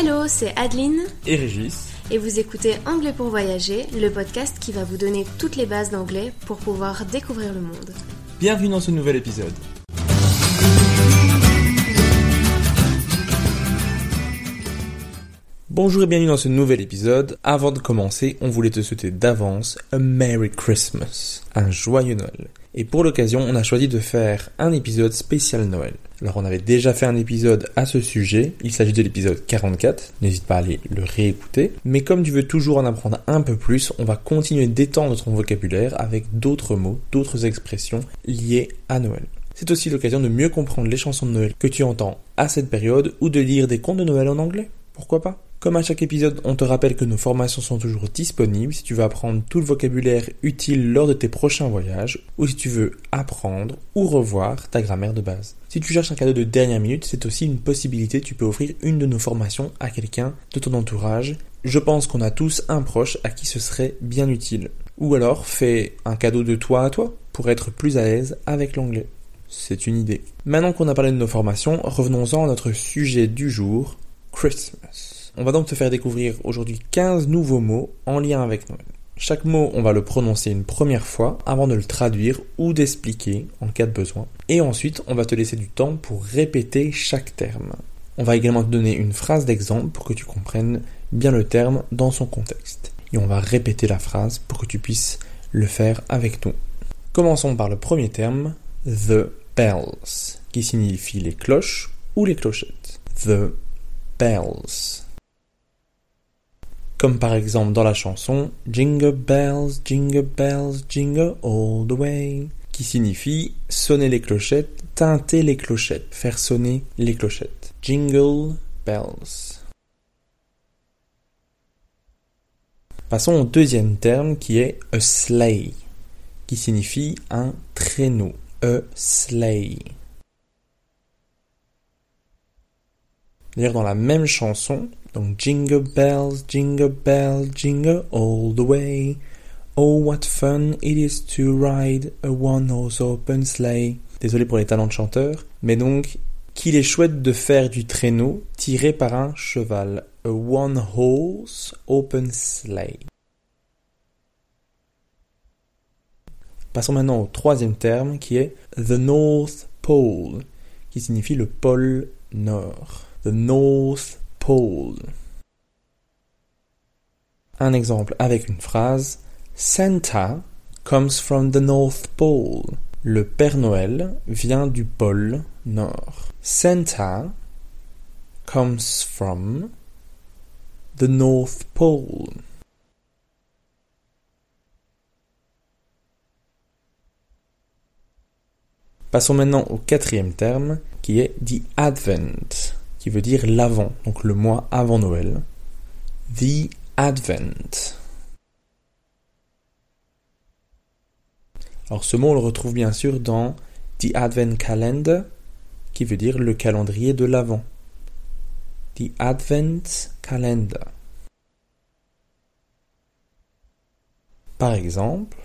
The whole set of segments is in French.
Hello, c'est Adeline et Régis. Et vous écoutez Anglais pour voyager, le podcast qui va vous donner toutes les bases d'anglais pour pouvoir découvrir le monde. Bienvenue dans ce nouvel épisode. Bonjour et bienvenue dans ce nouvel épisode. Avant de commencer, on voulait te souhaiter d'avance un Merry Christmas, un joyeux Noël. Et pour l'occasion, on a choisi de faire un épisode spécial Noël. Alors on avait déjà fait un épisode à ce sujet, il s'agit de l'épisode 44, n'hésite pas à aller le réécouter. Mais comme tu veux toujours en apprendre un peu plus, on va continuer d'étendre ton vocabulaire avec d'autres mots, d'autres expressions liées à Noël. C'est aussi l'occasion de mieux comprendre les chansons de Noël que tu entends à cette période ou de lire des contes de Noël en anglais. Pourquoi pas? Comme à chaque épisode, on te rappelle que nos formations sont toujours disponibles si tu veux apprendre tout le vocabulaire utile lors de tes prochains voyages ou si tu veux apprendre ou revoir ta grammaire de base. Si tu cherches un cadeau de dernière minute, c'est aussi une possibilité, tu peux offrir une de nos formations à quelqu'un de ton entourage. Je pense qu'on a tous un proche à qui ce serait bien utile. Ou alors fais un cadeau de toi à toi pour être plus à l'aise avec l'anglais. C'est une idée. Maintenant qu'on a parlé de nos formations, revenons-en à notre sujet du jour, Christmas. On va donc te faire découvrir aujourd'hui 15 nouveaux mots en lien avec Noël. Chaque mot, on va le prononcer une première fois avant de le traduire ou d'expliquer en cas de besoin. Et ensuite, on va te laisser du temps pour répéter chaque terme. On va également te donner une phrase d'exemple pour que tu comprennes bien le terme dans son contexte. Et on va répéter la phrase pour que tu puisses le faire avec nous. Commençons par le premier terme, the bells, qui signifie les cloches ou les clochettes. The bells comme par exemple dans la chanson Jingle Bells, Jingle Bells, Jingle All the Way, qui signifie sonner les clochettes, teinter les clochettes, faire sonner les clochettes. Jingle Bells. Passons au deuxième terme qui est a sleigh, qui signifie un traîneau. A sleigh. D'ailleurs, dans la même chanson, Jingle bells, jingle bells, jingle all the way. Oh, what fun it is to ride a one-horse open sleigh. Désolé pour les talents de chanteur, mais donc qu'il est chouette de faire du traîneau tiré par un cheval. A one-horse open sleigh. Passons maintenant au troisième terme qui est the North Pole, qui signifie le pôle nord. The North un exemple avec une phrase Santa comes from the North Pole. Le Père Noël vient du pôle Nord. Santa comes from the North Pole. Passons maintenant au quatrième terme qui est the Advent qui veut dire l'avant, donc le mois avant Noël. The Advent. Alors ce mot on le retrouve bien sûr dans The Advent Calendar, qui veut dire le calendrier de l'Avent. The Advent Calendar. Par exemple,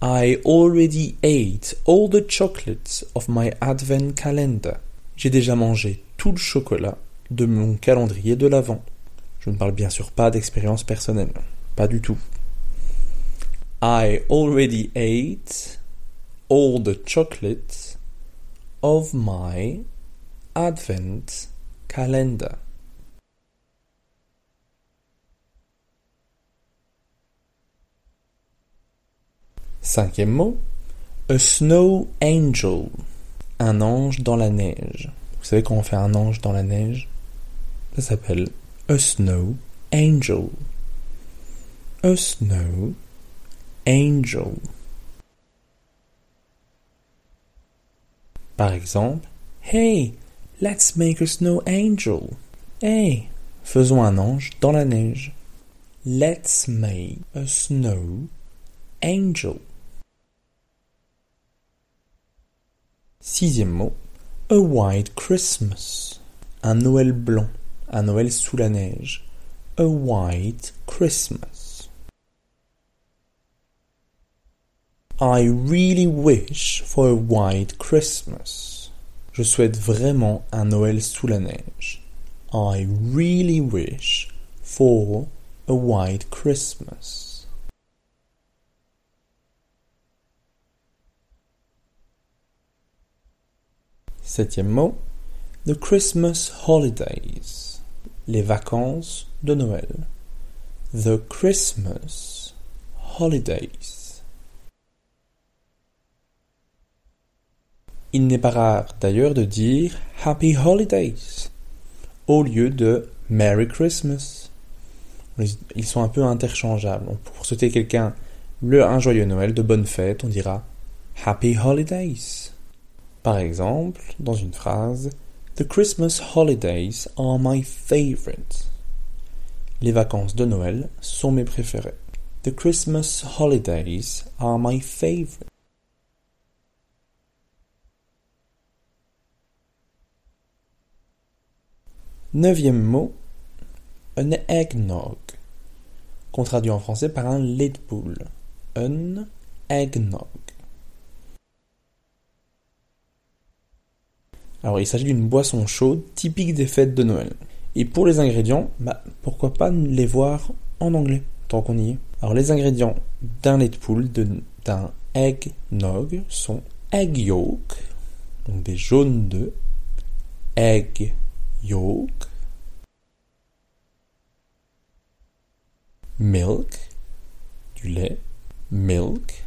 I already ate all the chocolates of my Advent calendar. J'ai déjà mangé tout le chocolat de mon calendrier de l'Avent. Je ne parle bien sûr pas d'expérience personnelle, pas du tout. I already ate all the chocolates of my Advent calendar. Cinquième mot, a snow angel, un ange dans la neige. Vous savez quand on fait un ange dans la neige? Ça s'appelle a snow angel. A snow angel. Par exemple, Hey, let's make a snow angel. Hey, faisons un ange dans la neige. Let's make a snow angel. Sixième mot, a White Christmas. Un Noël blanc. Un Noël sous la neige. A White Christmas. I really wish for a white Christmas. Je souhaite vraiment un Noël sous la neige. I really wish for a white Christmas. Septième mot, the Christmas holidays, les vacances de Noël. The Christmas holidays. Il n'est pas rare d'ailleurs de dire Happy Holidays au lieu de Merry Christmas. Ils sont un peu interchangeables. Pour souhaiter quelqu'un le un joyeux Noël, de bonnes fêtes, on dira Happy Holidays. Par exemple, dans une phrase, The Christmas holidays are my favorite. Les vacances de Noël sont mes préférées. The Christmas holidays are my favorite. Neuvième mot, un eggnog, qu'on traduit en français par un lait poule. Un eggnog. Alors il s'agit d'une boisson chaude typique des fêtes de Noël. Et pour les ingrédients, bah, pourquoi pas les voir en anglais, tant qu'on y est. Alors les ingrédients d'un lait de poule, d'un eggnog, sont egg yolk, donc des jaunes d'œufs, egg yolk, milk, du lait, milk,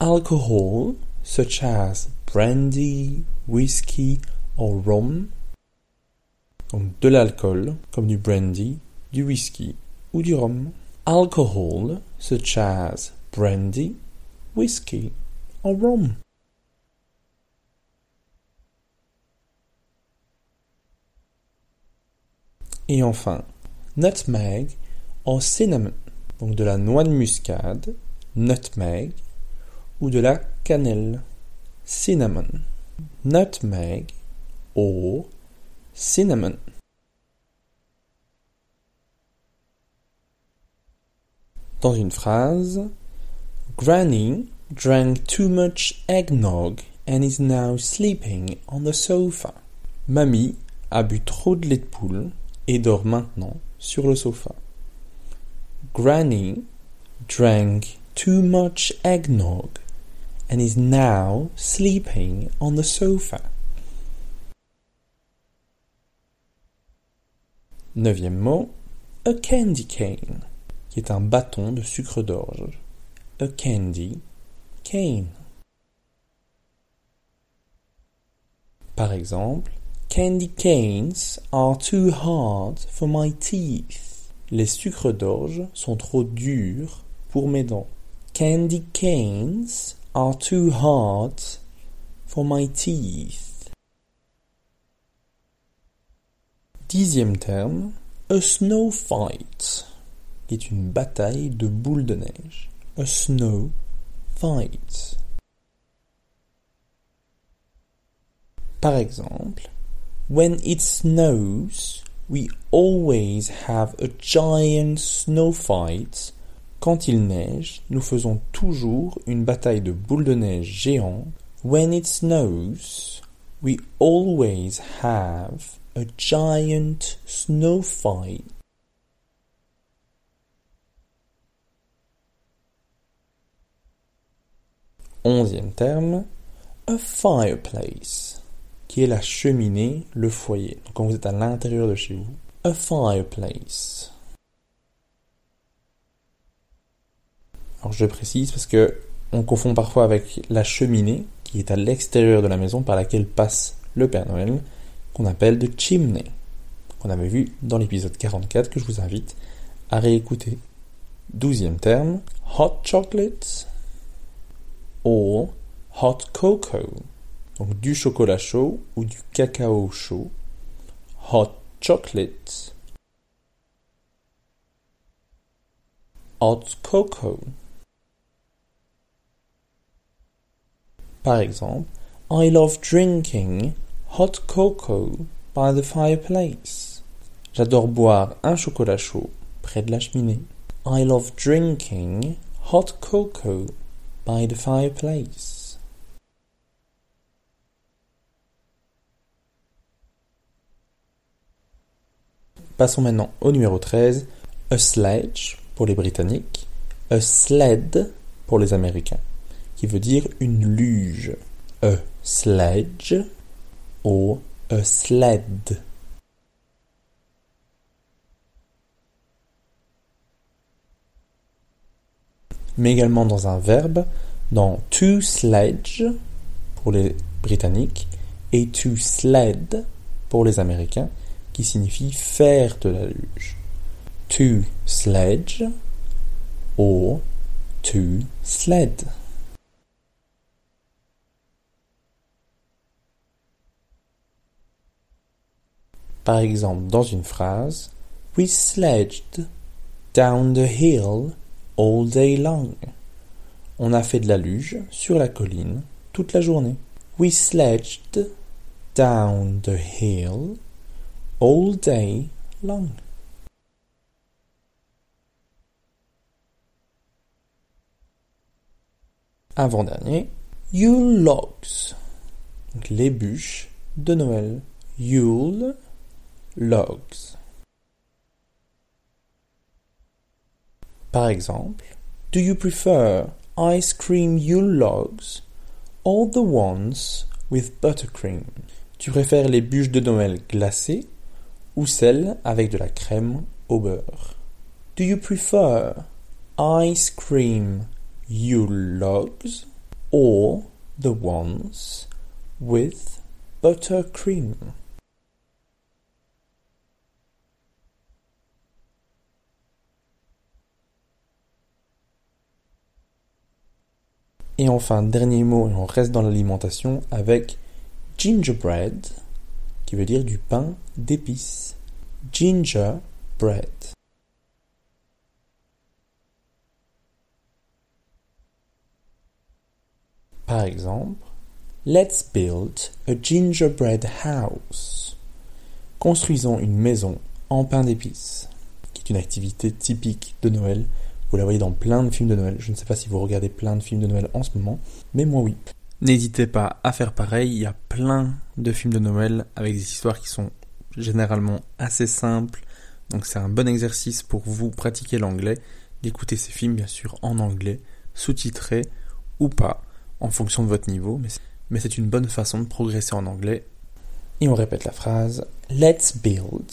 alcohol, such as brandy, whiskey or rum, donc de l'alcool, comme du brandy, du whisky ou du rhum. Alcohol, such as brandy, whiskey or rum. Et enfin, nutmeg or cinnamon, donc de la noix de muscade, nutmeg, ou de la cannelle, cinnamon. Nutmeg or cinnamon. Dans une phrase, Granny drank too much eggnog and is now sleeping on the sofa. Mamie a bu trop de lait de poule et dort maintenant sur le sofa. Granny drank too much eggnog and is now sleeping on the sofa. Neuvième mot, a candy cane, qui est un bâton de sucre d'orge. A candy cane. Par exemple, Candy canes are too hard for my teeth. Les sucres d'orge sont trop durs pour mes dents. Candy canes are too hard for my teeth. Dixième terme, a snow fight, qui est une bataille de boules de neige. A snow fight. Par exemple, When it snows, we always have a giant snow fight. Quand il neige, nous faisons toujours une bataille de boules de neige géantes. When it snows, we always have a giant snow fight. Onzième terme, a fireplace qui est la cheminée, le foyer. Quand vous êtes à l'intérieur de chez vous, a fireplace. Je précise parce que on confond parfois avec la cheminée qui est à l'extérieur de la maison par laquelle passe le Père Noël, qu'on appelle de chimney, qu'on avait vu dans l'épisode 44 que je vous invite à réécouter. Douzième terme, hot chocolate or hot cocoa. Donc du chocolat chaud ou du cacao chaud. Hot chocolate. Hot cocoa. Par exemple, I love drinking hot cocoa by the fireplace. J'adore boire un chocolat chaud près de la cheminée. I love drinking hot cocoa by the fireplace. Passons maintenant au numéro 13, a sledge pour les Britanniques, a sled pour les Américains. Qui veut dire une luge. A sledge ou a sled. Mais également dans un verbe, dans to sledge pour les Britanniques et to sled pour les Américains, qui signifie faire de la luge. To sledge ou to sled. Par exemple, dans une phrase, We sledged down the hill all day long. On a fait de la luge sur la colline toute la journée. We sledged down the hill all day long. Avant-dernier, Yule logs. Donc les bûches de Noël. Yule logs. Par exemple, Do you prefer ice cream Yule logs or the ones with buttercream? Tu préfères les bûches de Noël glacées ou celles avec de la crème au beurre? Do you prefer ice cream Yule logs or the ones with buttercream? Et enfin, dernier mot, et on reste dans l'alimentation avec gingerbread, qui veut dire du pain d'épices. Gingerbread. Par exemple, Let's build a gingerbread house. Construisons une maison en pain d'épices, qui est une activité typique de Noël vous la voyez dans plein de films de Noël. Je ne sais pas si vous regardez plein de films de Noël en ce moment, mais moi oui. N'hésitez pas à faire pareil, il y a plein de films de Noël avec des histoires qui sont généralement assez simples. Donc c'est un bon exercice pour vous pratiquer l'anglais, d'écouter ces films bien sûr en anglais, sous-titrés ou pas, en fonction de votre niveau, mais c'est une bonne façon de progresser en anglais. Et on répète la phrase Let's build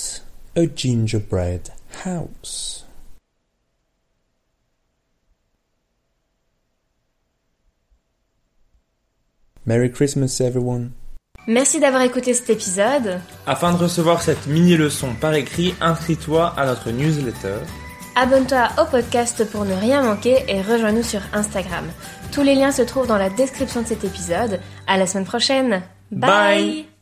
a gingerbread house. Merry Christmas everyone. Merci d'avoir écouté cet épisode. Afin de recevoir cette mini leçon par écrit, inscris-toi à notre newsletter. Abonne-toi au podcast pour ne rien manquer et rejoins-nous sur Instagram. Tous les liens se trouvent dans la description de cet épisode. À la semaine prochaine. Bye.